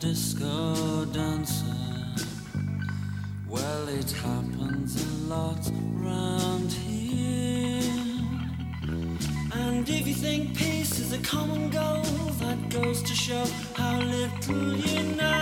disco dancer. Well, it happens a lot round here. And if you think peace is a common goal, that goes to show how little you know.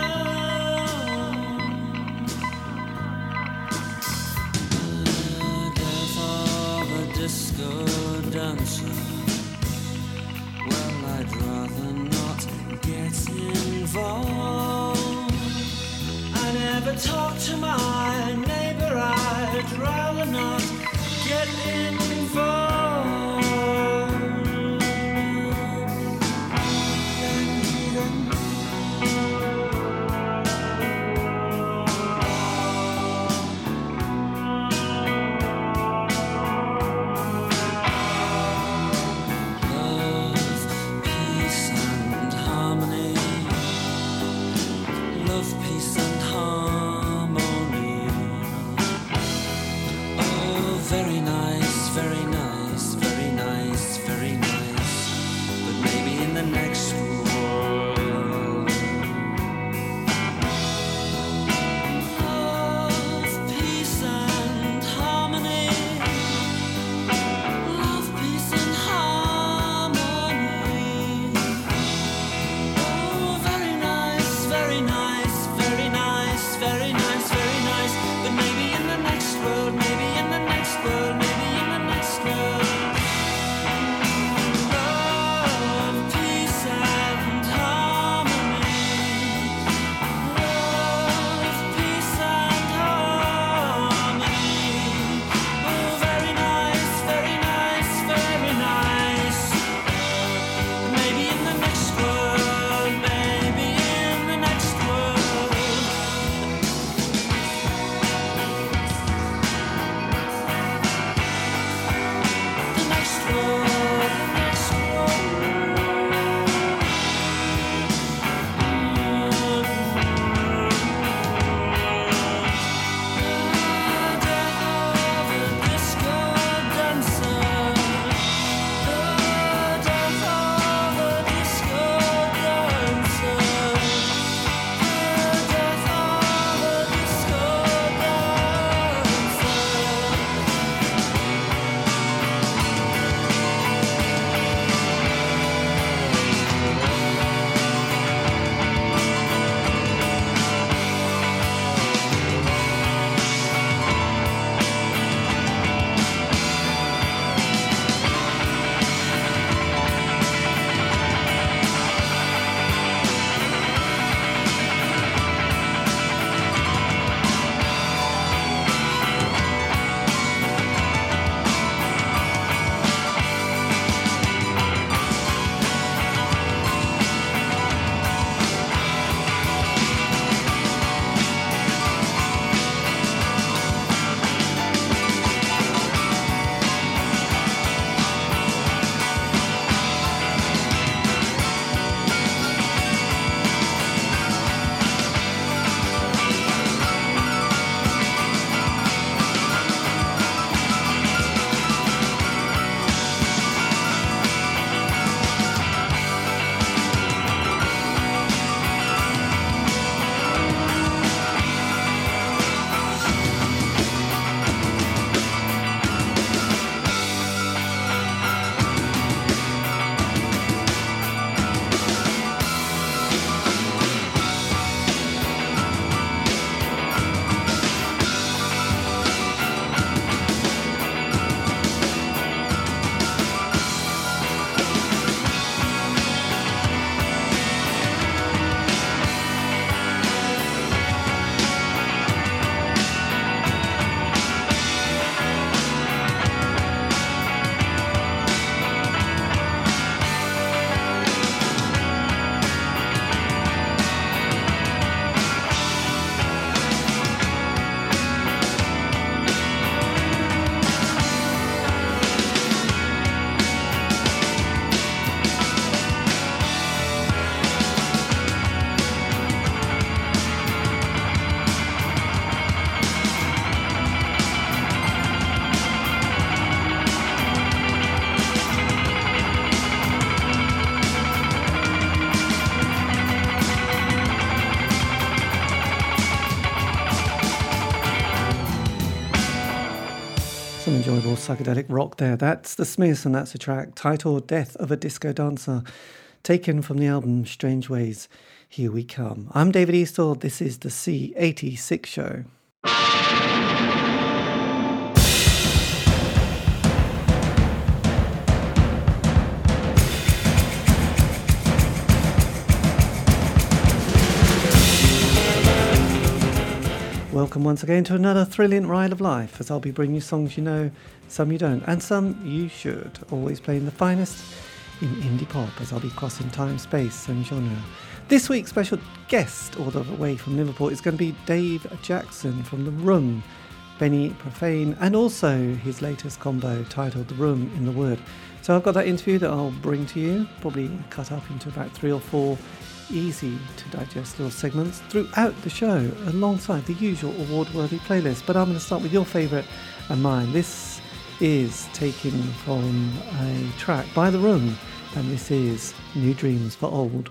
Psychedelic rock there. That's The Smiths, and that's a track titled Death of a Disco Dancer, taken from the album Strangeways. Here we come. I'm David Eastaugh. This is the C86 show. Welcome once again to another thrilling ride of life as I'll be bringing you songs you know, some you don't, and some you should. Always playing the finest in indie pop as I'll be crossing time, space, and genre. This week's special guest, all the way from Liverpool, is going to be Dave Jackson from The Room, Benny Profane, and also his latest combo titled The Room in the Wood. So I've got that interview that I'll bring to you, probably cut up into about three or four easy to digest little segments throughout the show alongside the usual award worthy playlist. But I'm going to start with your favourite and mine. This is taken from a track by The Room, and this is New Dreams for Old.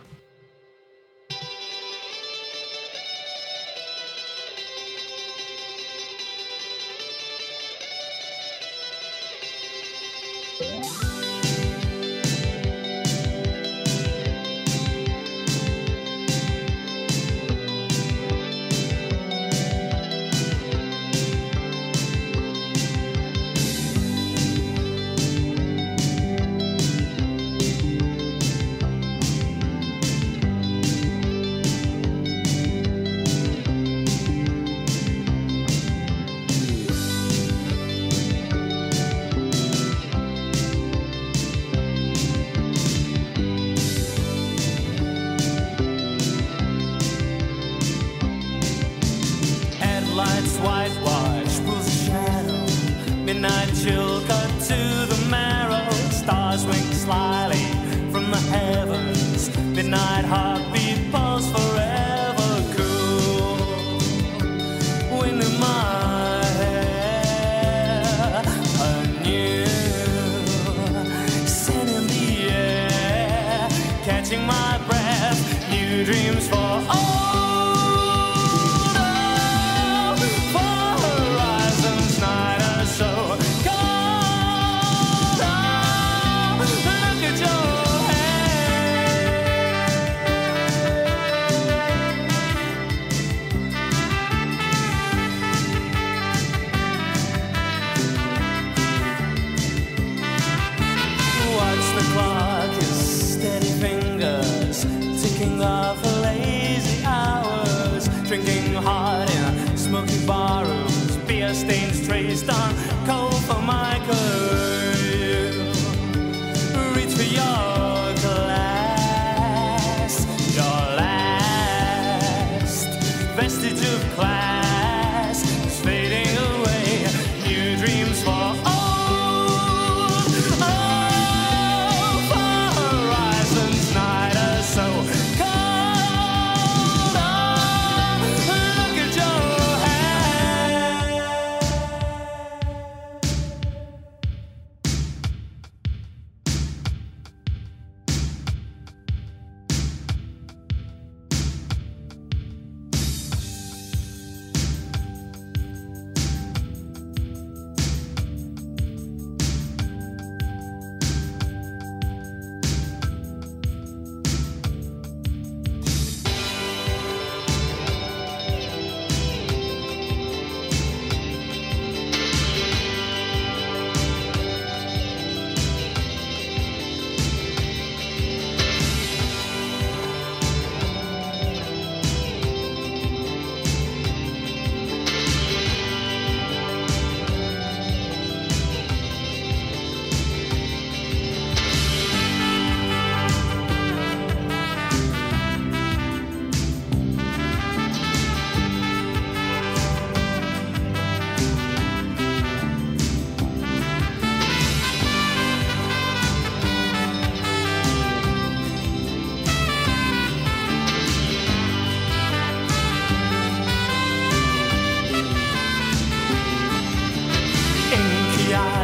stains traced on coal for my good.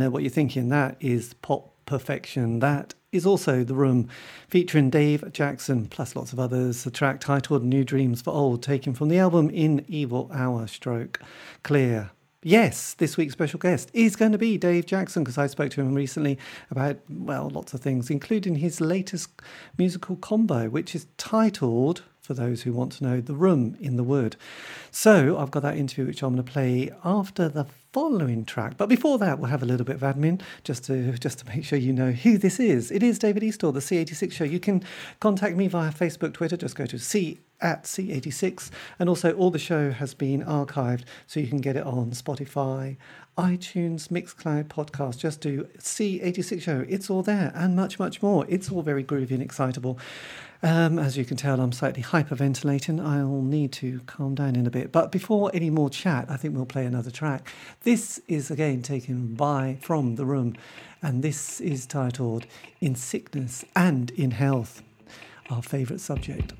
know what you're thinking. That is pop perfection. That is also The Room, featuring Dave Jackson, plus lots of others. The track titled New Dreams for Old, taken from the album In Evil Hour Stroke Clear. Yes, this week's special guest is going to be Dave Jackson because I spoke to him recently about, well, lots of things, including his latest musical combo, which is titled, for those who want to know, The Room in the Wood. So I've got that interview which I'm going to play after the following track. But before that, we'll have a little bit of admin just to just to make sure you know who this is. It is David Eastaugh, the C86 Show. You can contact me via Facebook, Twitter. Just go to C at C86, and also all the show has been archived, so you can get it on Spotify, iTunes, Mixcloud, podcast. Just do C86 Show. It's all there, and much much more. It's all very groovy and excitable. Um, as you can tell, I'm slightly hyperventilating. I'll need to calm down in a bit. But before any more chat, I think we'll play another track. This is again taken by from the room, and this is titled "In Sickness and in Health," our favourite subject.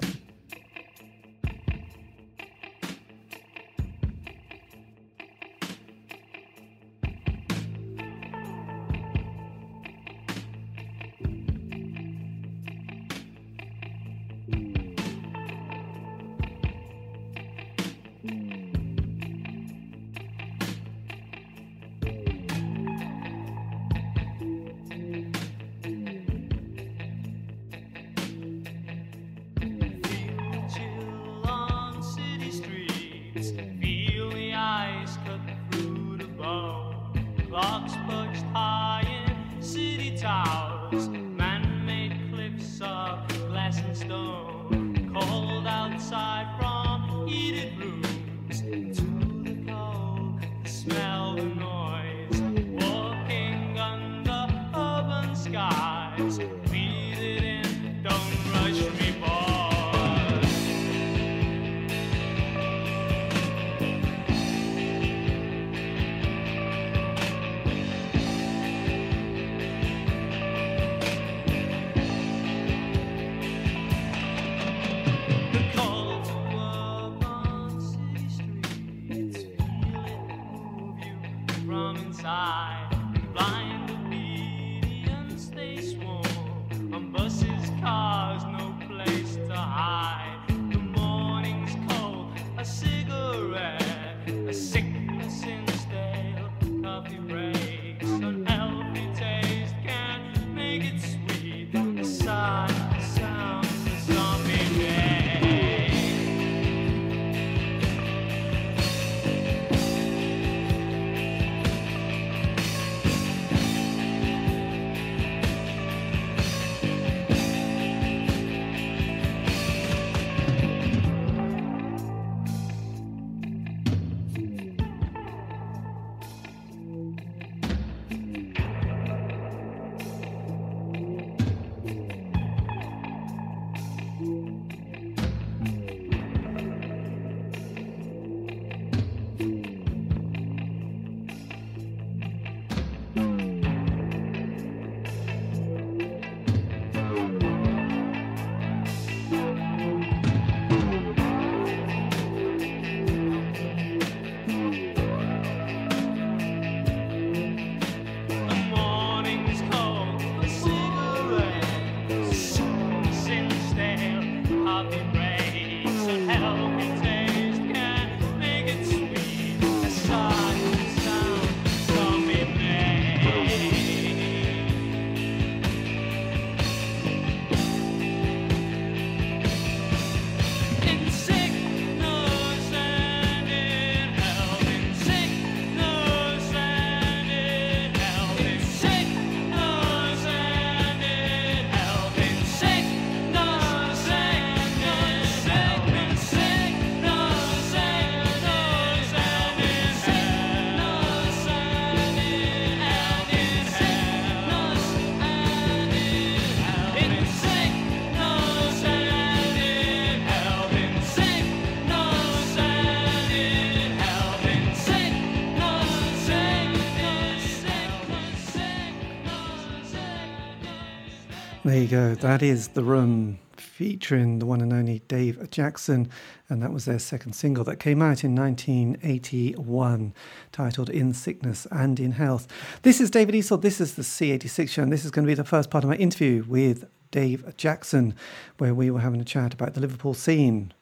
You go. That is The Room featuring the one and only Dave Jackson. And that was their second single that came out in 1981, titled In Sickness and in Health. This is David Eastaugh. This is the C86 show. And this is going to be the first part of my interview with Dave Jackson, where we were having a chat about the Liverpool scene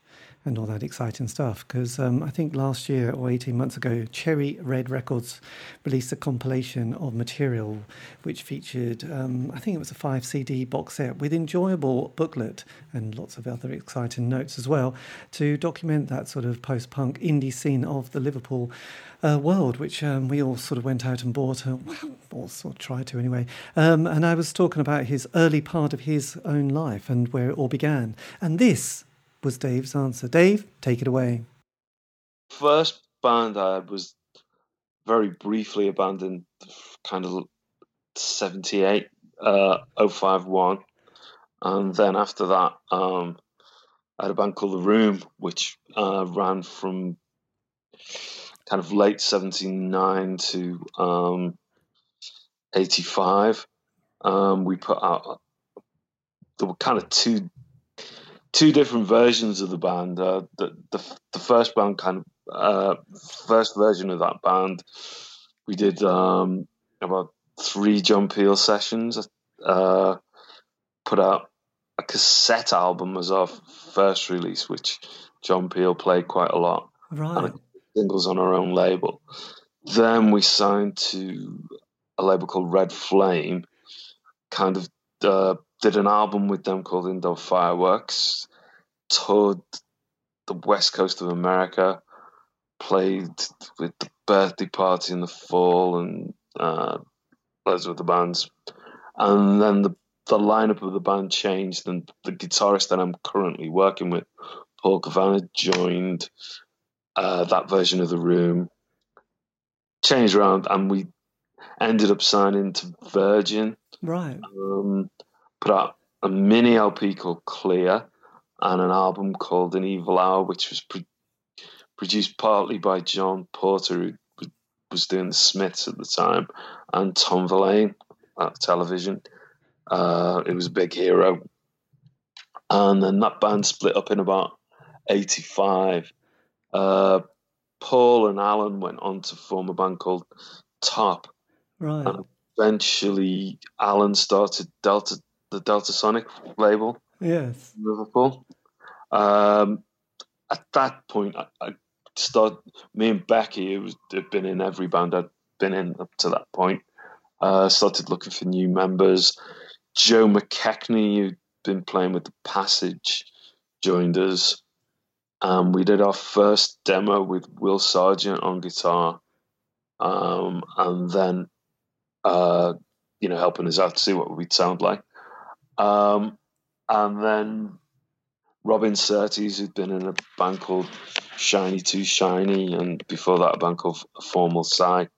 and all that exciting stuff. Because um, I think last year or 18 months ago, Cherry Red Records released a compilation of material which featured, um, I think it was a five CD box set with enjoyable booklet and lots of other exciting notes as well to document that sort of post punk indie scene of the Liverpool. Uh, world, which um, we all sort of went out and bought, uh, well, or sort of tried to anyway. Um, and I was talking about his early part of his own life and where it all began. And this was Dave's answer. Dave, take it away. First band I was very briefly abandoned, kind of 78, uh, 051. And then after that, um, I had a band called The Room, which uh, ran from kind of late 79 to um, 85. Um, we put out, there were kind of two two different versions of the band. Uh, the, the the first band kind of uh, first version of that band, we did um, about three John Peel sessions. Uh, put out a cassette album as our first release, which John Peel played quite a lot. Right. singles on our own label. Then we signed to a label called Red Flame. Kind of uh, did an album with them called Indoor Fireworks, toured the west coast of America, played with the birthday party in the fall and uh, loads of the bands. And then the, the lineup of the band changed, and the guitarist that I'm currently working with, Paul Cavanagh, joined uh, that version of the room. Changed around, and we ended up signing to Virgin. Right. Um, put out a mini LP called Clear and an album called In Evil Hour, which was pro- produced partly by John Porter, who was doing the Smiths at the time, and Tom Verlaine at television. Uh, it was a big hero. And then that band split up in about 85. Uh, Paul and Alan went on to form a band called Top. Right. And eventually, Alan started Delta, the Delta Sonic label Yes. Liverpool. Um, at that point, I, I started. Me and Becky, who was, had been in every band I'd been in up to that point, uh, started looking for new members. Joe McKechnie, who'd been playing with the Passage, joined us. Um, we did our first demo with Will Sergeant on guitar, um, and then, uh, you know, helping us out to see what we'd sound like. Um, and then Robin Surtees, who'd been in a band called Shiny Two Shiny, and before that, a band called Formal Side,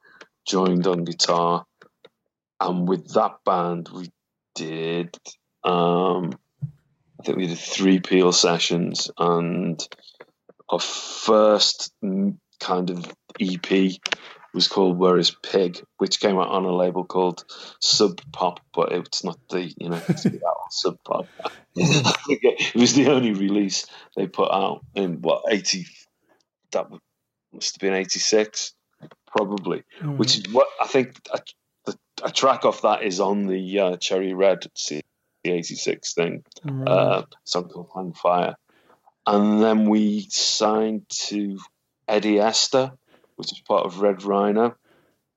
joined on guitar. And with that band, we did, um, I think we did three Peel sessions, and our first kind of EP was called Where Is Pig, which came out on a label called Sub Pop, but it's not the, you know, Sub Pop. it was the only release they put out in what, 80, that would- must have been 86, probably, which is what I think a, the, a track off that is on the uh, Cherry Red the 86 thing, Right. uh, song called Hang Fire. And then we signed to Ediesta, which is part of Red Rhino.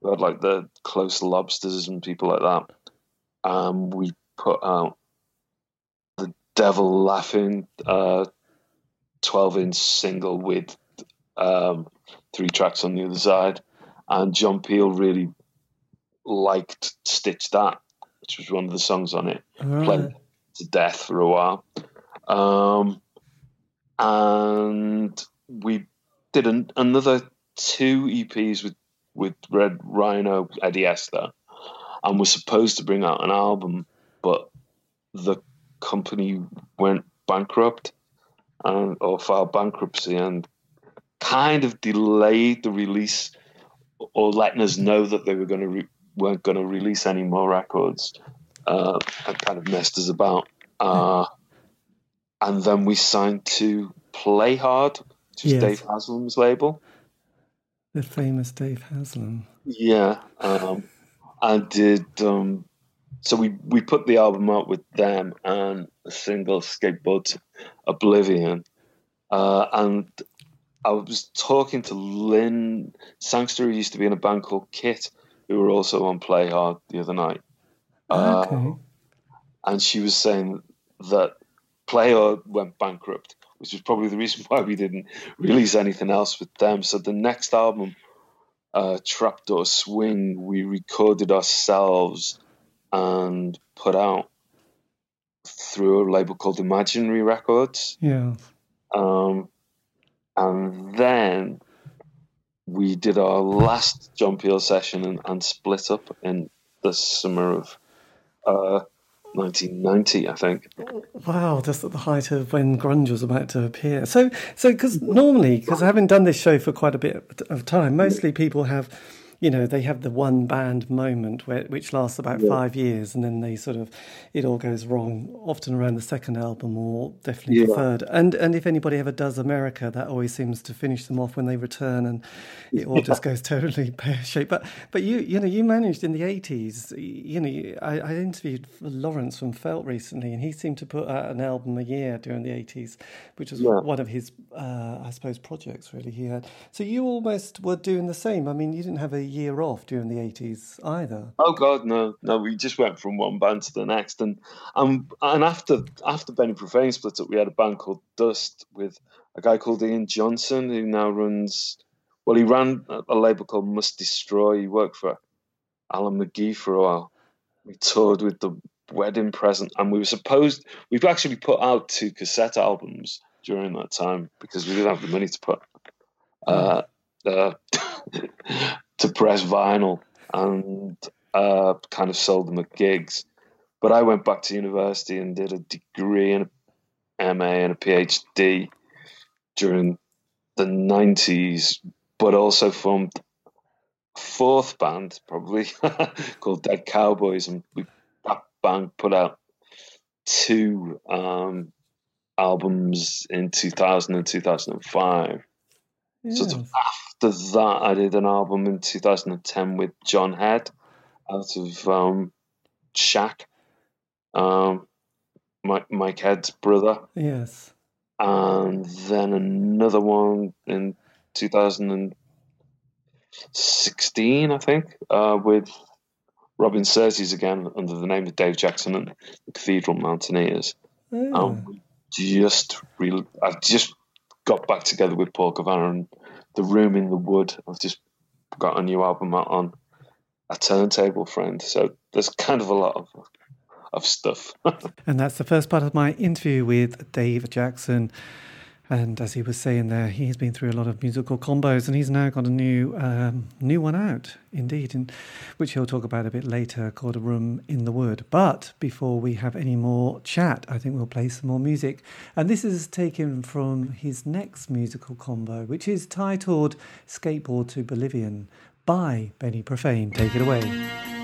We had like the Close Lobsters and people like that. Um, we put out the Devil Laughing uh, 12 inch single with um, three tracks on the other side. And John Peel really liked Stitch That, which was one of the songs on it right. played to death for a while. Um, and we did an, another two EPs with, with Red Rhino, Ediesta, and was supposed to bring out an album, but the company went bankrupt and, or filed bankruptcy and kind of delayed the release or letting us know that they were going to re- weren't going to release any more records uh, and kind of messed us about. Uh, and then we signed to Play Hard, which is Yes. Dave Haslam's label. The famous Dave Haslam. Yeah, um, I did. Um, so we we put the album out with them and a single Skateboard Oblivion, uh, and I was talking to Lynn Sangster, who used to be in a band called Kit, who were also on Play Hard the other night, uh, okay. and she was saying that Play Hard went bankrupt, which was probably the reason why we didn't release anything else with them. So the next album uh, Trapdoor Swing, we recorded ourselves and put out through a label called Imaginary Records. Yeah. Um, and then we did our last John Peel session and, and split up in the summer of uh, 1990, I think. Oh, wow, just at the height of when grunge was about to appear. So, so because normally, because having done this show for quite a bit of time, mostly people have, you know, they have the one band moment where which lasts about five years, and then they sort of it all goes wrong, often around the second album or definitely the third. And and if anybody ever does America, that always seems to finish them off when they return, and it all just goes totally pear shaped. But but you you know you managed in the eighties. You know I, I interviewed Lawrence from Felt recently, and he seemed to put out an album a year during the eighties, which was Yeah. one of his uh, I suppose projects really he had. So you almost were doing the same. I mean, you didn't have a year off during the eighties either. Oh God, no, no. We just went from one band to the next, and um, and after after Benny Profane split up, we had a band called Dust with a guy called Ian Johnson who now runs. Well, he ran a, a label called Must Destroy. He worked for Alan McGee for a while. We toured with the Wedding Present, and we were supposed we've actually put out two cassette albums during that time because we didn't have the money to put uh, uh, to press vinyl and uh, kind of sold them at gigs. But I went back to university and did a degree and a MA and a PhD during the 90s, but also formed a fourth band, probably called Dead Cowboys. And we, that band put out two um, albums in 2000 and 2005 sort of after that, I did an album in 2010 with John Head out of um, Shack, um, Mike, Mike Head's brother, Yes. and then another one in 2016, I think, uh, with Robin Surtees again under the name of Dave Jackson and the Cathedral Mountaineers. Oh. Um, just re- I've just got back together with Paul Cavanagh and the Room in the Wood. I've just got a new album out on a turntable friend. So there's kind of a lot of of stuff. And that's the first part of my interview with Dave Jackson. And as he was saying there, he's been through a lot of musical combos, and he's now got a new um, new one out, indeed, in, which he'll talk about a bit later, called "A Room in the Wood." But before we have any more chat, I think we'll play some more music, and this is taken from his next musical combo, which is titled "Skateboard to Oblivion" by Benny Profane. Take it away.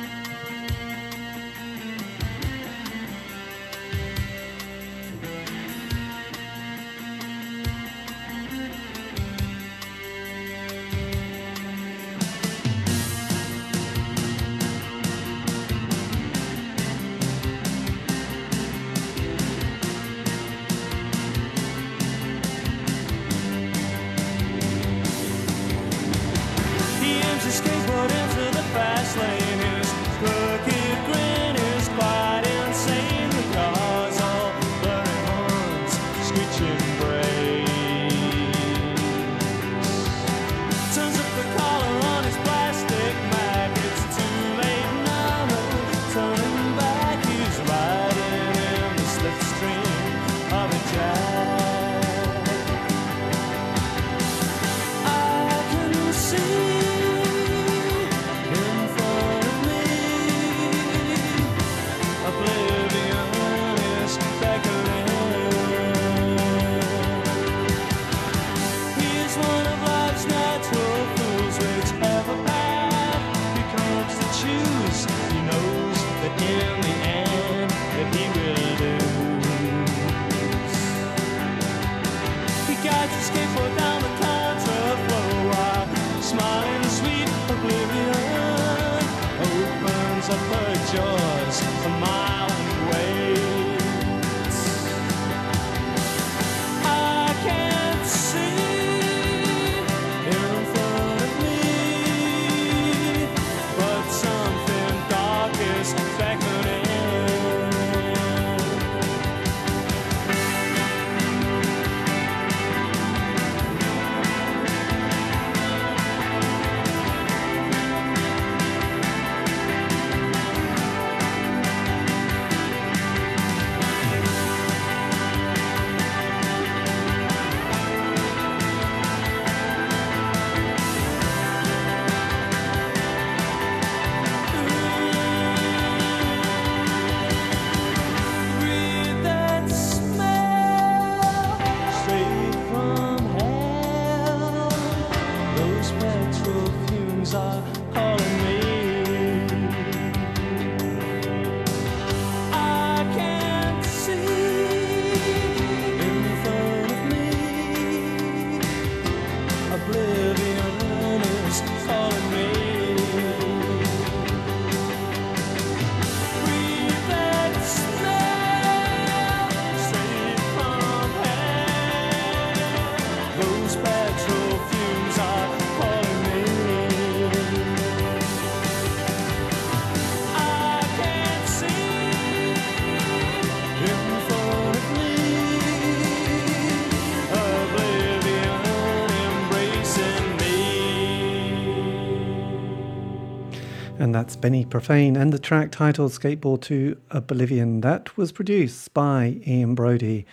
That's Benny Profane and the track titled Skateboard to Oblivion. That was produced by Ian Broudie.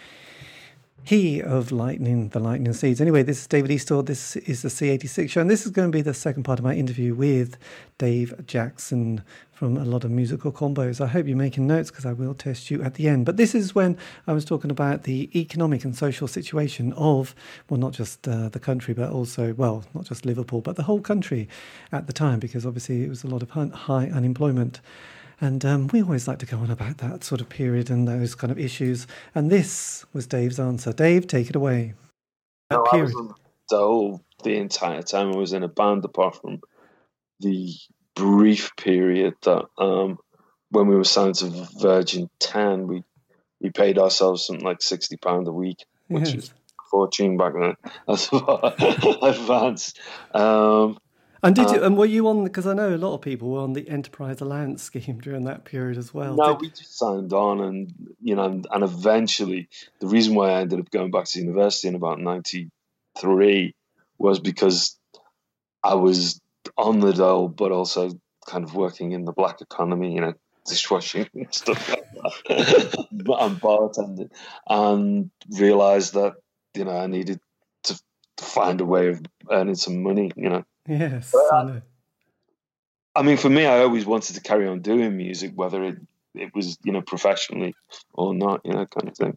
He of Lightning, the Lightning Seeds. Anyway, this is David Eastaugh. This is the C86 show, and this is going to be the second part of my interview with Dave Jackson from a lot of musical combos. I hope you're making notes because I will test you at the end. But this is when I was talking about the economic and social situation of, well, not just uh, the country, but also, well, not just Liverpool, but the whole country at the time, because obviously it was a lot of high unemployment. And um, we always like to go on about that sort of period and those kind of issues. And this was Dave's answer. Dave, take it away. That no, period. Was the whole the entire time I was in a band, apart from the brief period that um, when we were signed to Virgin Ten, we we paid ourselves something like sixty pound a week, which yes. is fortune back then. That's advanced. Um, and did you? Um, and were you on? Because I know a lot of people were on the enterprise allowance scheme during that period as well. No, did... we just signed on, and you know, and, and, eventually, the reason why I ended up going back to university in about '93 was because I was on the dole, but also kind of working in the black economy. You know, dishwashing and stuff like that, and bartending, and realised that you know I needed to find a way of earning some money. You know. Yes. I, I mean, for me, I always wanted to carry on doing music, whether it it was you know professionally or not, you know, kind of thing.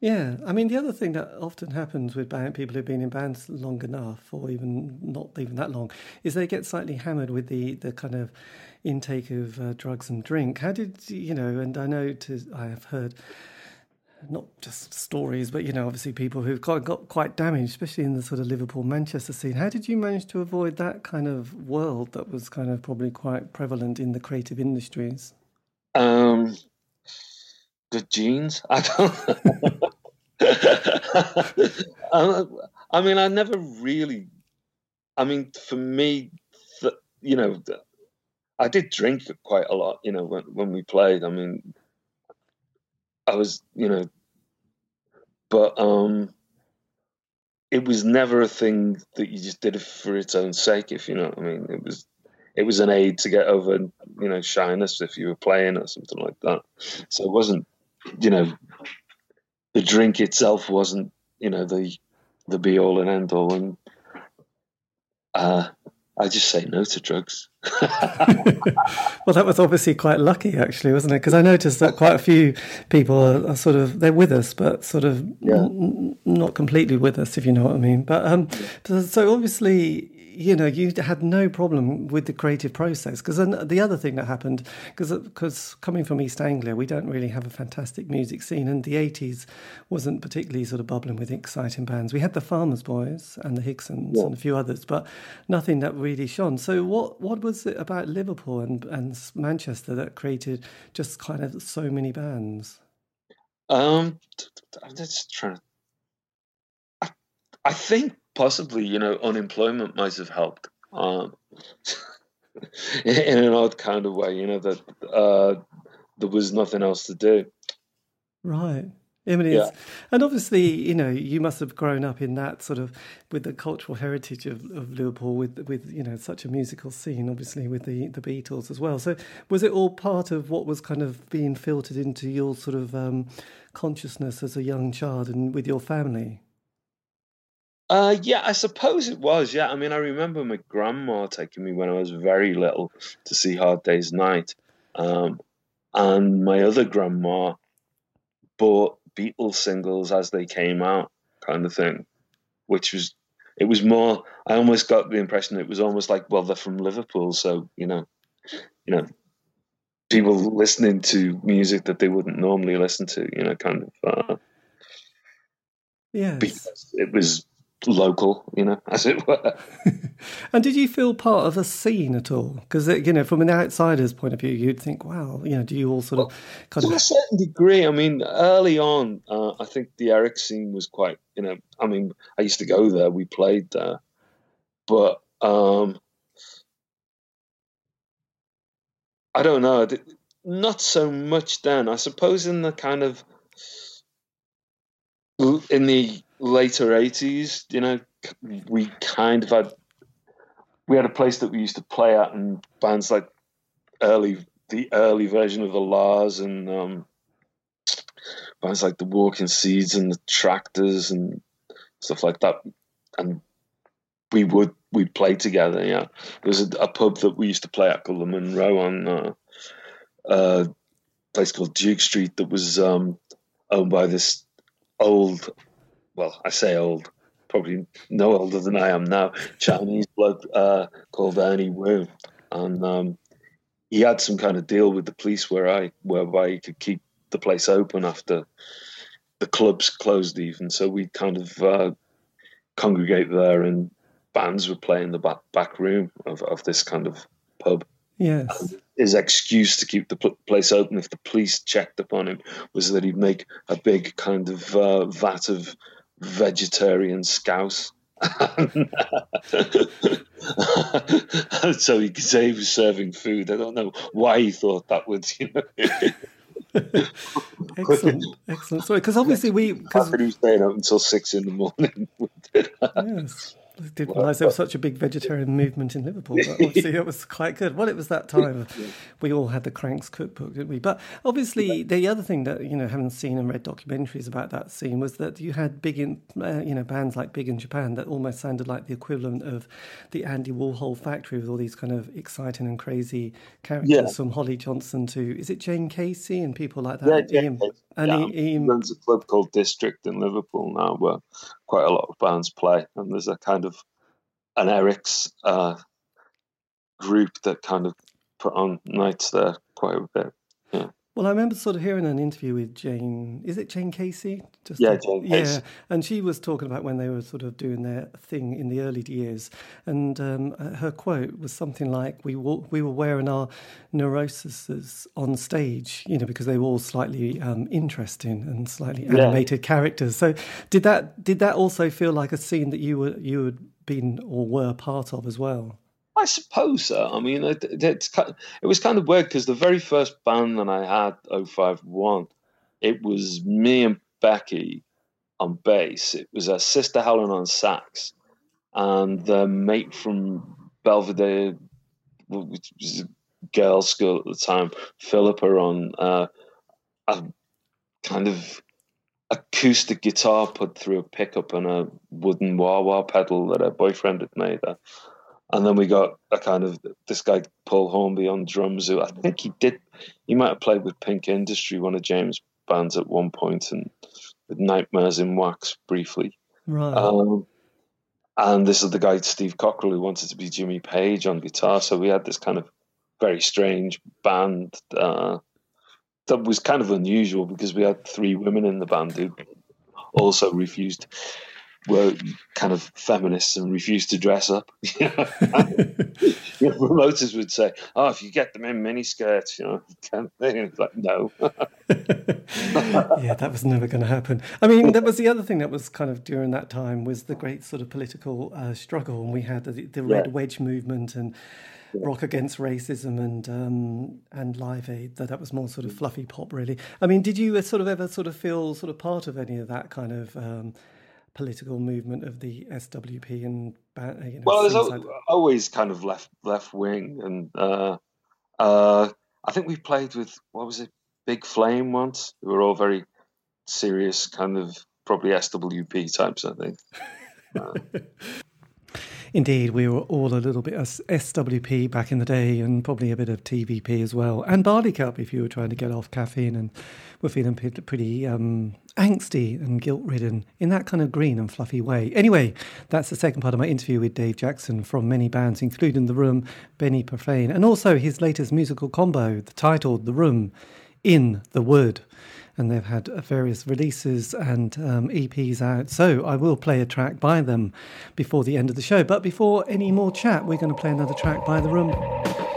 Yeah, I mean, the other thing that often happens with band people who've been in bands long enough, or even not even that long, is they get slightly hammered with the the kind of intake of uh, drugs and drink. How did you know? And I know to I have heard not just stories, but you know, obviously people who've got, got quite damaged, especially in the sort of Liverpool Manchester scene. How did you manage to avoid that kind of world that was kind of probably quite prevalent in the creative industries? Um, good genes. I don't. I mean, I never really. I mean, for me, you know, I did drink quite a lot. You know, when when we played. I mean, I was, you know, but um, it was never a thing that you just did for its own sake. If you know what I mean, it was it was an aid to get over, you know, shyness if you were playing or something like that. So it wasn't, you know, the drink itself wasn't, you know, the the be all and end all, and uh, I just say no to drugs. well, that was obviously quite lucky, actually, wasn't it? Because I noticed that quite a few people are, are, sort of they're with us, but sort of yeah. n- not completely with us, if you know what I mean. But um, so obviously, you know, you had no problem with the creative process. Because the other thing that happened, because coming from East Anglia, we don't really have a fantastic music scene, and the 80s wasn't particularly sort of bubbling with exciting bands. We had the Farmers Boys and the Higsons yeah. and a few others, but nothing that really shone. So, what, what was it about Liverpool and, and Manchester that created just kind of so many bands? Um, I'm just trying to. I, I think possibly, you know, unemployment might have helped um, in an odd kind of way. You know that uh, there was nothing else to do. Right. I mean, yeah. and obviously, you know, you must have grown up in that sort of with the cultural heritage of, of Liverpool, with with you know such a musical scene, obviously with the the Beatles as well. So, was it all part of what was kind of being filtered into your sort of um, consciousness as a young child and with your family? Uh, yeah, I suppose it was. Yeah, I mean, I remember my grandma taking me when I was very little to see Hard Day's Night, um, and my other grandma bought Beatles singles as they came out, kind of thing, which was it was more. I almost got the impression it was almost like, well, they're from Liverpool, so you know, you know, people listening to music that they wouldn't normally listen to, you know, kind of. Uh, yeah, because it was local, you know, as it were. and did you feel part of a scene at all? Because uh, you know, from an outsider's point of view, you'd think, wow, you know, do you all sort well, of kind to of a certain degree? I mean, early on, uh, I think the Eric scene was quite, you know, I mean, I used to go there, we played there, but um, I don't know, not so much then. I suppose in the kind of in the later 80s, you know, we kind of had we had a place that we used to play at, and bands like early the early version of the La's and um, bands like the Walking Seeds and the Tractors and stuff like that. And we would we'd play together. Yeah, there was a, a pub that we used to play at called the Monro on uh, a place called Duke Street that was um, owned by this old. Well, I say old, probably no older than I am now. Chinese bloke uh, called Ernie Wu, and um, he had some kind of deal with the police where I whereby he could keep the place open after the clubs closed even so we kind of uh, congregate there and bands would play in the back, back room of, of this kind of pub Yes. his excuse to keep the place open if the police checked upon him was that he'd make a big kind of uh, vat of vegetarian scouse so he could say he was serving food. I don't know why he thought that would, you know. Excellent. Excellent. Sorry, because obviously we. Cause, he was staying up until six in the morning. yes. I didn't realise there was such a big vegetarian movement in Liverpool. But obviously, it was quite good. Well, it was that time. We all had the Cranks cookbook, didn't we? But obviously, the other thing that you know, having seen and read documentaries about that scene, was that you had big, in, uh, you know, bands like Big in Japan that almost sounded like the equivalent of the Andy Warhol factory with all these kind of exciting and crazy characters, Yeah. from Holly Johnson to is it Jayne Casey and people like that. yeah. And Yeah, Ian- he runs a club called District in Liverpool now, where quite a lot of bands play, and there's a kind of an Eric's uh, group that kind of put on nights there quite a bit. Well, I remember sort of hearing an interview with Jane. Is it Jayne Casey? Just Yeah, Jane yeah, Casey. and she was talking about when they were sort of doing their thing in the early years, and um, uh, her quote was something like, "We were, we were wearing our neuroses on stage, you know, because they were all slightly um, interesting and slightly Yeah. animated characters." So, did that did that also feel like a scene that you were you had been or were part of as well? I suppose so. I mean, it, it- it's ki- it was kind of weird because the very first band that I had, 051, it was me and Becky on bass. It was our sister Helen on sax, and the mate from Belvedere, which was a girls' school at the time, Philippa on uh, a kind of acoustic guitar put through a pickup and a wooden wah wah pedal that her boyfriend had made. her. And then we got a kind of this guy Paul Hornby on drums. Who I think he did. He might have played with Pink Industry, one of James' bands at one point, and with Nightmares in Wax briefly. Right. Um, and this is the guy Steve Cockrell who wanted to be Jimmy Page on guitar. So we had this kind of very strange band uh, that was kind of unusual because we had three women in the band who also refused were kind of feminists and refused to dress up. You know, promoters would say, "Oh, if you get them in miniskirts, you know," kind of thing. It's like, no, yeah, that was never going to happen. I mean, that was the other thing that was kind of during that time was the great sort of political uh, struggle, and we had the, the Red Yeah. Wedge movement and Rock Against Racism and um, and Live Aid. That that was more sort of fluffy pop, really. I mean, did you uh, sort of ever sort of feel sort of part of any of that kind of um, political movement of the SWP and uh, you know, Well, there's like always kind of left left wing, and uh, uh, I think we played with what was it, Big Flame once. We were all very serious, kind of probably SWP types. I think. Indeed, we were all a little bit SWP back in the day, and probably a bit of TVP as well, and Barley Cup if you were trying to get off caffeine and were feeling pretty um, angsty and guilt ridden in that kind of green and fluffy way. Anyway, that's the second part of my interview with Dave Jackson from many bands, including The Room, Benny Profane, and also his latest musical combo, titled The Room in the Wood and they've had various releases and um, EPs out. So I will play a track by them before the end of the show. But before any more chat, we're going to play another track by the room.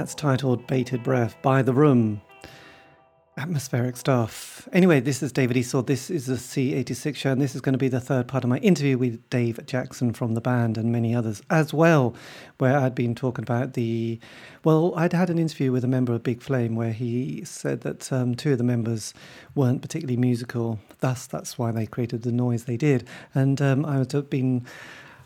That's titled Bated Breath by The Room. Atmospheric stuff. Anyway, this is David Eastaugh. This is the C86 show, and this is going to be the third part of my interview with Dave Jackson from the band and many others as well, where I'd been talking about the. Well, I'd had an interview with a member of Big Flame where he said that um, two of the members weren't particularly musical, thus, that's why they created the noise they did. And um, I had been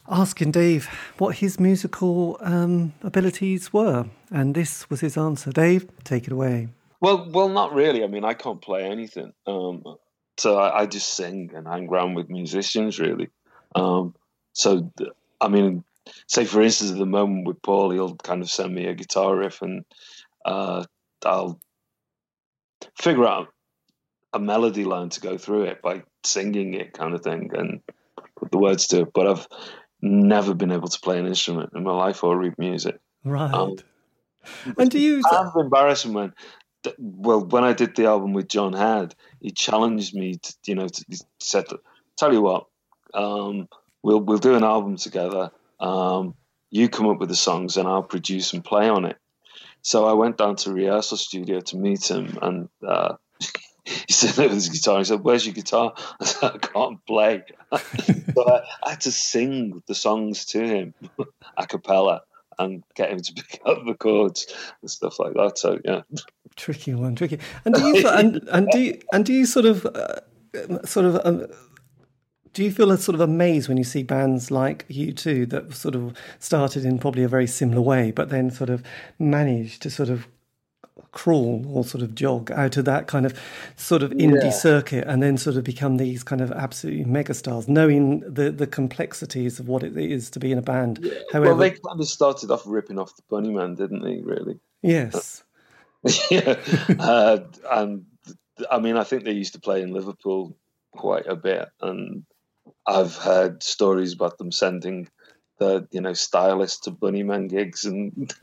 asking Dave what his musical um, abilities were, and this was his answer. Dave, take it away. Well, well, not really. I mean, I can't play anything, um, so I, I just sing and hang around with musicians, really. Um, so, I mean, say for instance, at the moment with Paul, he'll kind of send me a guitar riff, and uh, I'll figure out a melody line to go through it by singing it, kind of thing, and put the words to it. But I've never been able to play an instrument in my life or read music. Right. Um, and do you? kind of embarrassing when well when I did the album with John Head, he challenged me to you know to, he said tell you what um, we'll we'll do an album together um, you come up with the songs and I'll produce and play on it so I went down to rehearsal studio to meet him and uh, he said there was his guitar. He said where's your guitar? I said I can't play. So I, I had to sing the songs to him a cappella and get him to pick up the chords and stuff like that. So yeah. Tricky one, tricky. And do you and and do you, and do you sort of uh, sort of um, do you feel a sort of amazed when you see bands like U2 that sort of started in probably a very similar way, but then sort of managed to sort of crawl or sort of jog out of that kind of sort of indie Yeah. circuit and then sort of become these kind of absolutely megastars, knowing the the complexities of what it is to be in a band. However, well, they kind of started off ripping off the Bunnymen, didn't they? Really? yes, yeah. uh, and I mean, I think they used to play in Liverpool quite a bit, and I've heard stories about them sending the you know stylists to Bunnymen gigs and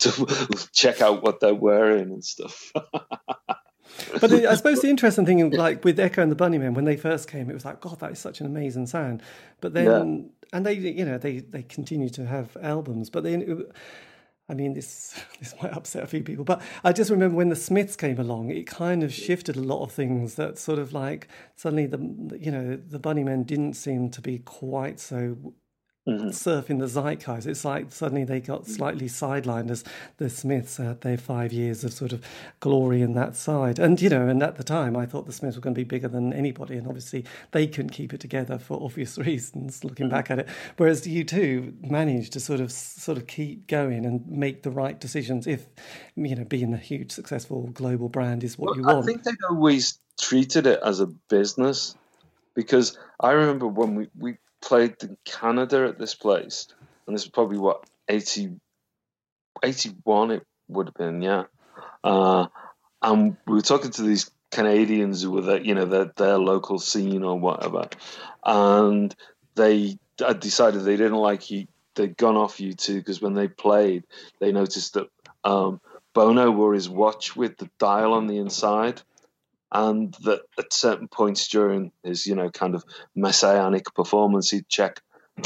to check out what they're wearing and stuff. but the, I suppose the interesting thing, like with Echo and the Bunnymen, when they first came, it was like, God, that is such an amazing sound. But then, and they, you know, they they continue to have albums, but then. I mean, this this might upset a few people, but I just remember when the Smiths came along, it kind of shifted a lot of things. That sort of like suddenly the you know the Bunnymen didn't seem to be quite so Mm-hmm. surfing the zeitgeist. It's like suddenly they got mm. slightly sidelined as the Smiths had their five years of sort of glory in that side. And, you know, and at the time I thought the Smiths were going to be bigger than anybody. And obviously they couldn't keep it together for obvious reasons, looking back at it. Whereas U2 managed to sort of sort of keep going and make the right decisions if, you know, being a huge successful global brand is what you want. I think they'd always treated it as a business because I remember when we, we played in Canada at this place, and this was probably what 80, 81 it would have been, yeah. Uh, and we were talking to these Canadians who were the, you know their their local scene or whatever, and they had decided they didn't like you. They'd gone off U2 because when they played, they noticed that um, Bono wore his watch with the dial on the inside, and that at certain points during his, you know, kind of messianic performance, he'd check.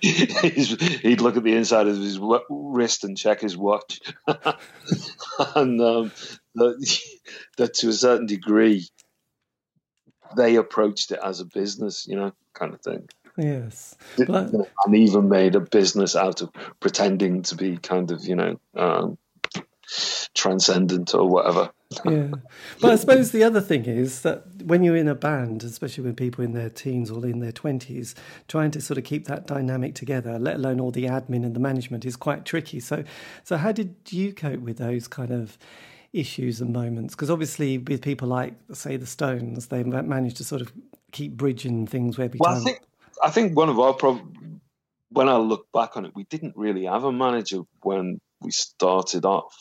He'd look at the inside of his wrist and check his watch, and um, that, that to a certain degree, they approached it as a business, you know, kind of thing Yes. But- and even made a business out of pretending to be kind of you know um, transcendent or whatever. yeah. But I suppose the other thing is that when you're in a band, especially when people in their teens or in their 20s, trying to sort of keep that dynamic together, let alone all the admin and the management, is quite tricky. So, so how did you cope with those kind of issues and moments? Because obviously, with people like, say, the Stones, they ma- managed to sort of keep bridging things every Well, I think I think one of our problems when I look back on it, we didn't really have a manager when we started off.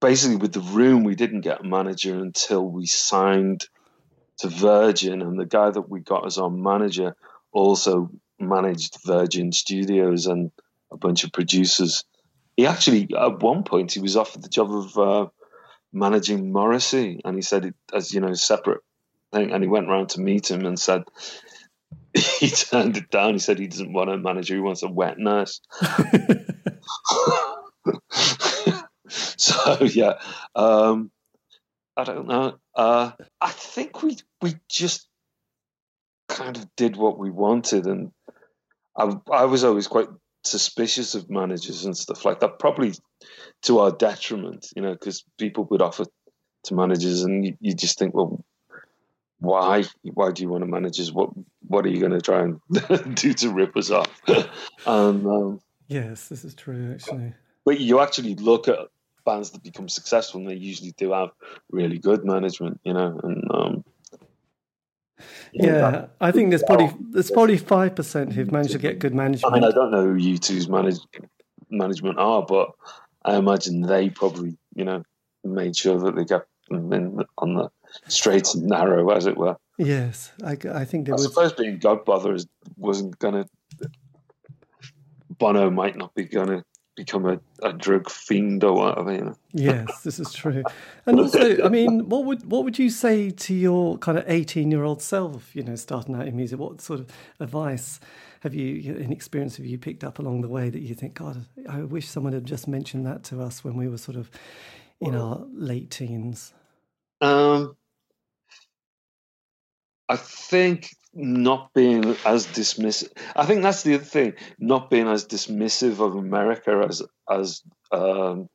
Basically, with the room, we didn't get a manager until we signed to Virgin, and the guy that we got as our manager also managed Virgin Studios and a bunch of producers. He actually, at one point, he was offered the job of uh, managing Morrissey, and he said it as you know separate thing. And he went round to meet him and said he turned it down. He said he doesn't want a manager; he wants a wet nurse. so yeah, um, I don't know. Uh, I think we we just kind of did what we wanted, and I I was always quite suspicious of managers and stuff like that. Probably to our detriment, you know, because people would offer to managers, and you, you just think, well, why? Why do you want to manage us? What What are you going to try and do to rip us off? and um, yes, this is true, actually. but you actually look at bands that become successful, and they usually do have really good management, you know. And um, Yeah, I think there's probably there's probably five percent who've managed to get good management. I mean, I don't know who U2's manage, management are, but I imagine they probably, you know, made sure that they got them in on the straight and narrow, as it were. Yes, I, I think there I was. suppose being Godfather is, wasn't going to. Bono might not be going to become a, a drug fiend or whatever, you know. Yes, this is true. And also, I mean, what would what would you say to your kind of eighteen year old self? You know, starting out in music. What sort of advice have you, an experience have you picked up along the way that you think, God, I wish someone had just mentioned that to us when we were sort of in our late teens? Um, I think not being as dismissive. I think that's the other thing. Not being as dismissive of America as as. Um,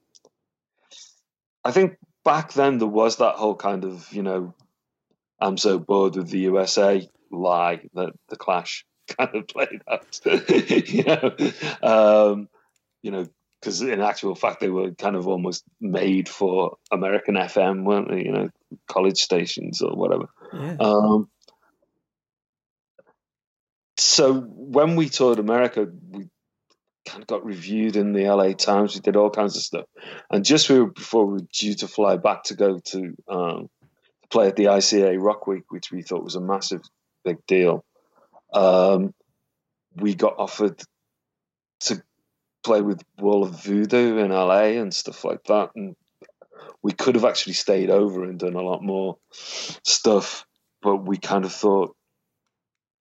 I think back then there was that whole kind of you know, I'm so bored with the USA lie that the Clash kind of played out. you know, um, you know, because in actual fact they were kind of almost made for American FM, weren't they? You know, college stations or whatever. Yeah. Um, so when we toured America, we kind of got reviewed in the LA Times. We did all kinds of stuff, and just we were, before we were due to fly back to go to um, play at the ICA Rock Week, which we thought was a massive big deal. Um, we got offered to play with Wall of Voodoo in LA and stuff like that, and we could have actually stayed over and done a lot more stuff, but we kind of thought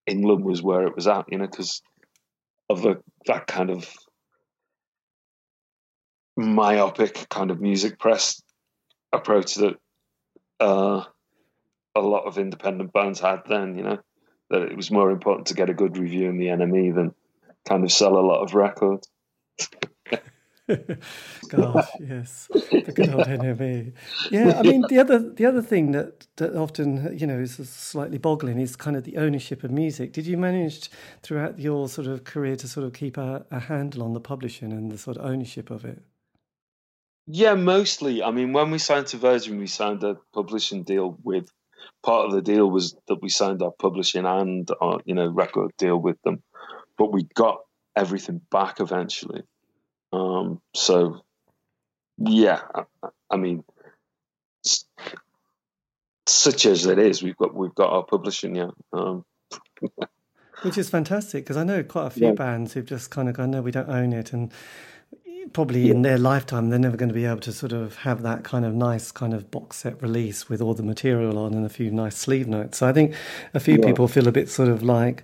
England was where it was at, you know, because of that kind of myopic kind of music press approach that uh, a lot of independent bands had then, you know, that it was more important to get a good review in the NME than kind of sell a lot of records. Gosh, yes, the good old NME. Yeah, I mean the other the other thing that that often you know is slightly boggling is kind of the ownership of music. Did you manage throughout your sort of career to sort of keep a, a handle on the publishing and the sort of ownership of it? Yeah, mostly. I mean, when we signed to Virgin, we signed a publishing deal with. Part of the deal was that we signed our publishing and our, you know record deal with them, but we got everything back eventually. Um, so, yeah, I, I mean, such as it is, we've got we've got our publishing. Yeah, um, Which is fantastic because I know quite a few Yeah. bands who've just kind of gone, no, we don't own it, and probably in their lifetime they're never going to be able to sort of have that kind of nice kind of box set release with all the material on and a few nice sleeve notes. So I think a few Yeah. people feel a bit sort of like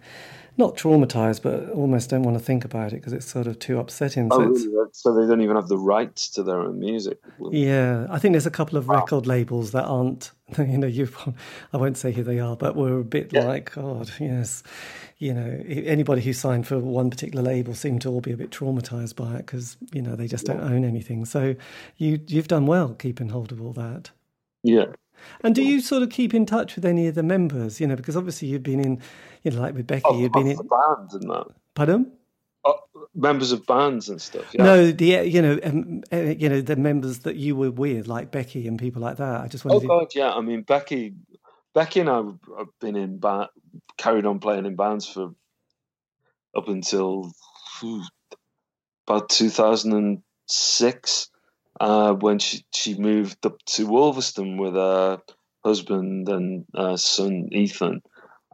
not traumatized, but almost don't want to think about it because it's sort of too upsetting. Oh, so oh, it's, really? so they don't even have the rights to their own music. yeah, I think there's a couple of record labels that aren't, you know, you. I won't say who they are, but we're a bit Yeah. like, God, yes, you know, anybody who signed for one particular label seemed to all be a bit traumatized by it because you know they just don't own anything. So you you've done well keeping hold of all that. Yeah. And do you sort of keep in touch with any of the members? You know, because obviously you've been in, you know, like with Becky, Of, you've been in. bands and that. Pardon? Oh, members of bands and stuff. Yeah. No, the you know, um, uh, you know, the members that you were with, like Becky and people like that. I just Oh wanted. to, God, yeah. I mean, Becky, Becky and I have been in band, carried on playing in bands for up until phew, about 2006, uh, when she she moved up to Ulverston with her husband and uh, son Ethan,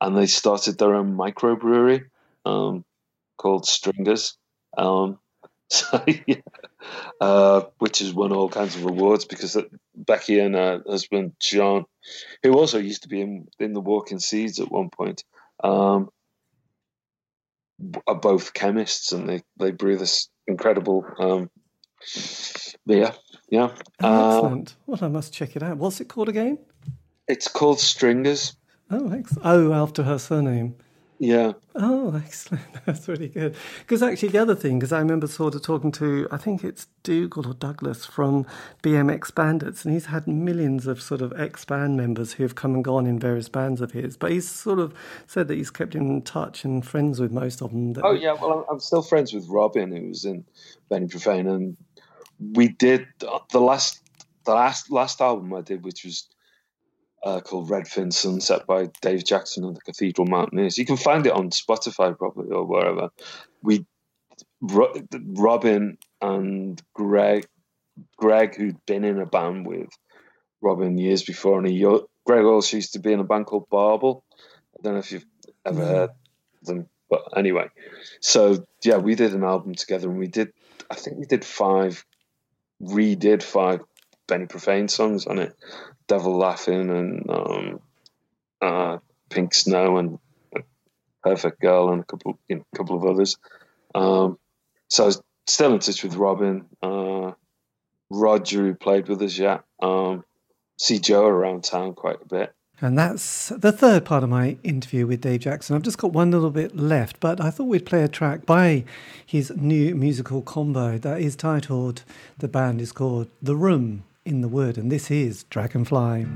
and they started their own microbrewery um, called Stringers. Um, so yeah, uh, which has won all kinds of awards because Becky and her husband John, who also used to be in in the Walking Seeds at one point, um, are both chemists and they they brew this incredible um, beer. Yeah, Oh, uh, excellent. Well, I must check it out. What's it called again? it's called Stringers. Oh, excellent. Oh, after her surname. Yeah, Oh, excellent. That's really good. Because actually, the other thing, because I remember sort of talking to, I think it's Dougal or Douglas from BMX Bandits, and he's had millions of sort of ex band members who have come and gone in various bands of his. But he's sort of said that he's kept in touch and friends with most of them. That Oh yeah, well, I'm, I'm still friends with Robin, who was in Benny Profane, and we did the last the last last album I did, which was uh, called Redfin Sunset by Dave Jackson and the Cathedral Mountaineers. You can find it on Spotify probably or wherever. We Robin and Greg Greg, who'd been in a band with Robin years before, and he Greg also used to be in a band called Barbel. I don't know if you've ever No. heard them, but anyway. So yeah, we did an album together, and we did. I think we did five, redid five Benny Profane songs on it. Devil Laughing and um, uh, Pink Snow and Perfect Girl and a couple, you know, couple of others. Um, so I was still in touch with Robin, uh, Roger, who played with us. Yeah, um, see Joe around town quite a bit. And that's the third part of my interview with Dave Jackson. I've just got one little bit left, but I thought we'd play a track by his new musical combo that is titled, the band is called The Room in the Wood, and this is Dragonfly.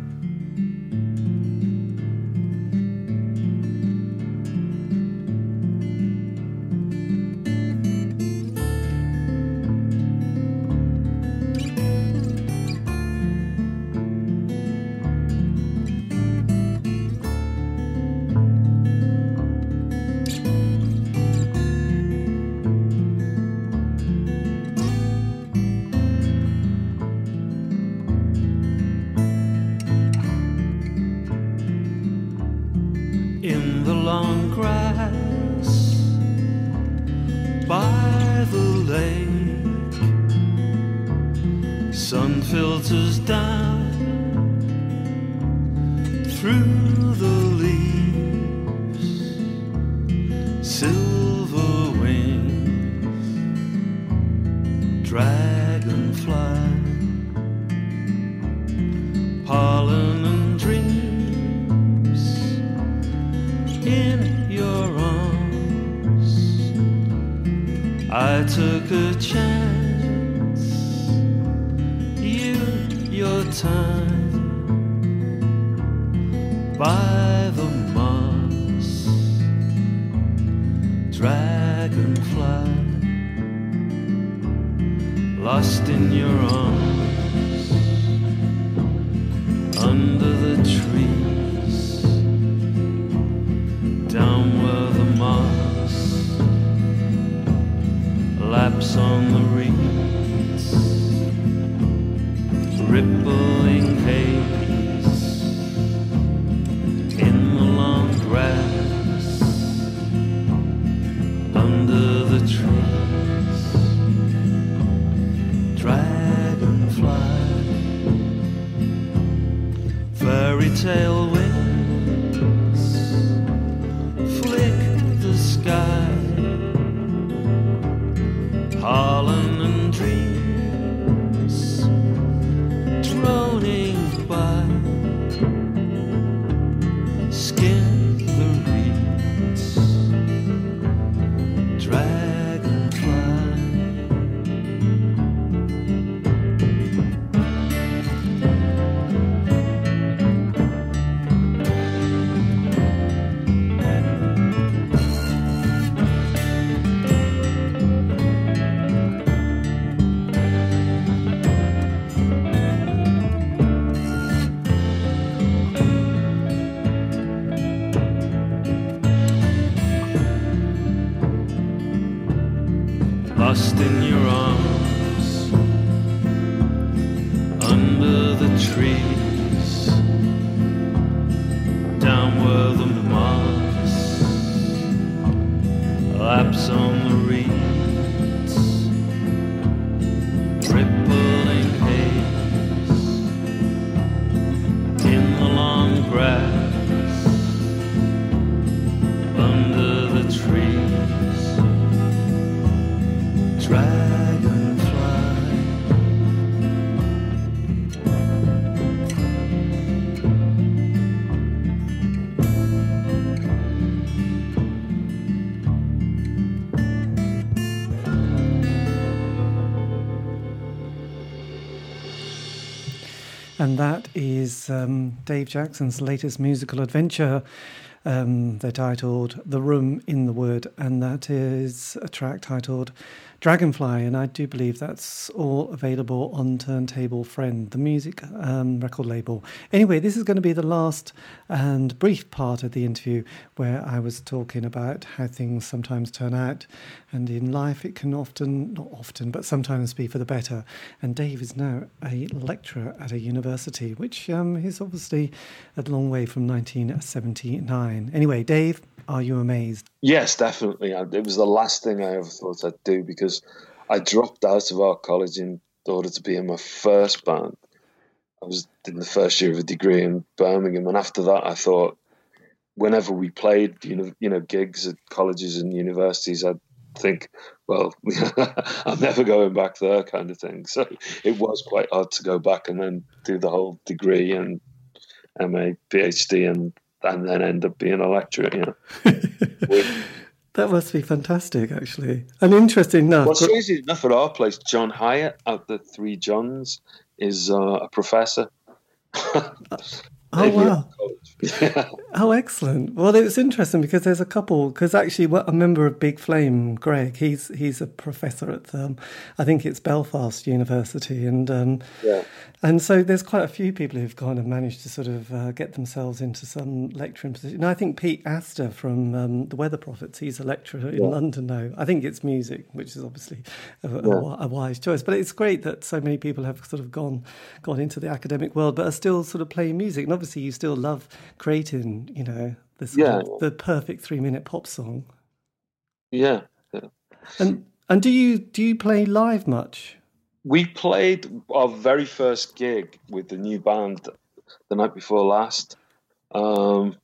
Fairy tale is um, Dave Jackson's latest musical adventure. Um, they're titled The Room in the Wood, and that is a track titled Dragonfly. And I do believe that's all available on Turntable Friend, the music um, record label. Anyway, this is going to be the last and brief part of the interview where I was talking about how things sometimes turn out. And in life, it can often, not often, but sometimes be for the better. And Dave is now a lecturer at a university, which um, is obviously a long way from 1979. Anyway, Dave, are you amazed? Yes, definitely. It was the last thing I ever thought I'd do because I dropped out of art college in order to be in my first band. I was in the first year of a degree in Birmingham, and after that, I thought whenever we played, you know, you know, gigs at colleges and universities, I'd think, well, I'm never going back there, kind of thing. So it was quite hard to go back and then do the whole degree and MA, PhD, and and then end up being a lecturer. You know. That must be fantastic, actually. And interesting enough. Well, strangely enough, at our place, John Hyatt at the Three Johns is uh, a professor. oh, wow. Yeah. Oh, excellent. Well, it's interesting because there's a couple. Because actually, a member of Big Flame, Greg, he's he's a professor at um, I think it's Belfast University, and um, Yeah. And so there's quite a few people who've kind of managed to sort of uh, get themselves into some lecturing position. And I think Pete Astor from um, the Weather Prophets, he's a lecturer in Yeah. London now. I think it's music, which is obviously a, a Yeah. wi- a wise choice. But it's great that so many people have sort of gone gone into the academic world, but are still sort of playing music. And obviously, you still love creating, you know, the sort Yeah. of- the perfect three minute pop song. Yeah. And and do you do you play live much? We played our very first gig with the new band the night before last um,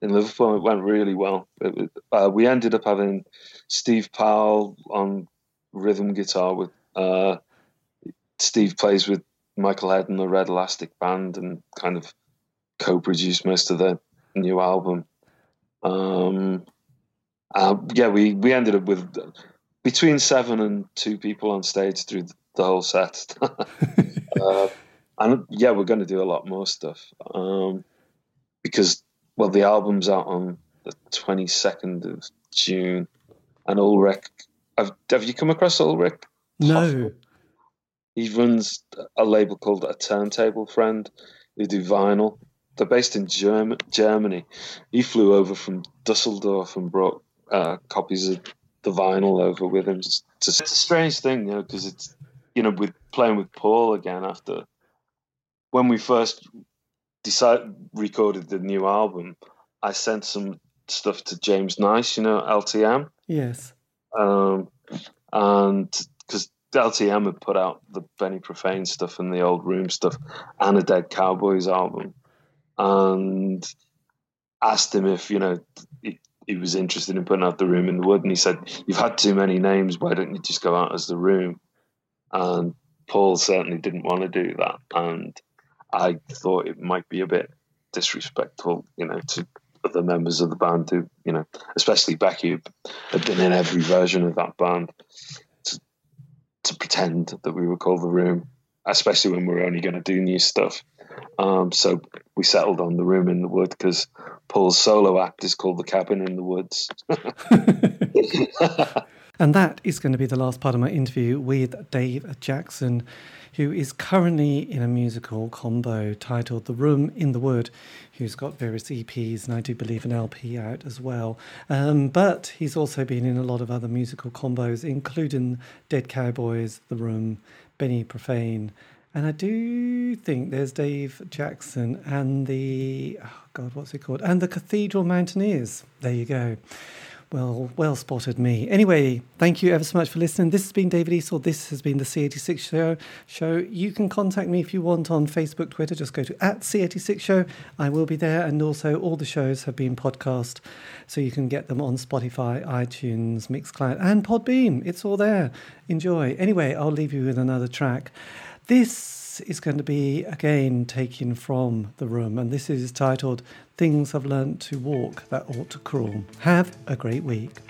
in Liverpool. It went really well. It, uh, we ended up having Steve Powell on rhythm guitar with uh, Steve plays with Michael Head and the Red Elastic Band and kind of co-produced most of the new album. Um, uh, yeah, we, we ended up with between seven and two people on stage through the whole set. uh, and yeah, we're going to do a lot more stuff um, because, well, the album's out on the 22nd of June, and Ulrich. Have, have you come across Ulrich? No. He runs a label called A Turntable Friend. They do vinyl. They're based in Germ- Germany. He flew over from Dusseldorf and brought uh, copies of the vinyl over with him. It's a strange thing, you know, because it's you know with playing with Paul again after when we first decided recorded the new album. I sent some stuff to James Nice, you know, LTM. Yes. Um, and because LTM had put out the Benny Profane stuff and the Old Room stuff and a Dead Cowboys album, and asked him if you know he, he was interested in putting out the Room in the Wood, and he said, "You've had too many names. Why don't you just go out as the Room?" And Paul certainly didn't want to do that, and I thought it might be a bit disrespectful, you know, to other members of the band who, you know, especially Becky, who had been in every version of that band, to, to pretend that we were called the Room, especially when we are only going to do new stuff. Um, so we settled on the Room in the Wood because Paul's solo act is called the Cabin in the Woods. and that is going to be the last part of my interview with Dave Jackson who is currently in a musical combo titled The Room in the Wood, who's got various EPs and I do believe an LP out as well. Um, but he's also been in a lot of other musical combos, including Dead Cowboys, The Room, Benny Profane. And I do think there's Dave Jackson and the, oh God, what's it called? And the Cathedral Mountaineers. There you go. Well, well spotted me. Anyway, thank you ever so much for listening. This has been David Eastaugh. This has been the C86 show. Show. You can contact me if you want on Facebook, Twitter. Just go to at C86 show. I will be there, and also all the shows have been podcast, so you can get them on Spotify, iTunes, Mixcloud, and Podbean. It's all there. Enjoy. Anyway, I'll leave you with another track. Is going to be again taken from the room, and this is titled Things Have Learned to Walk That Ought to Crawl. Have a great week.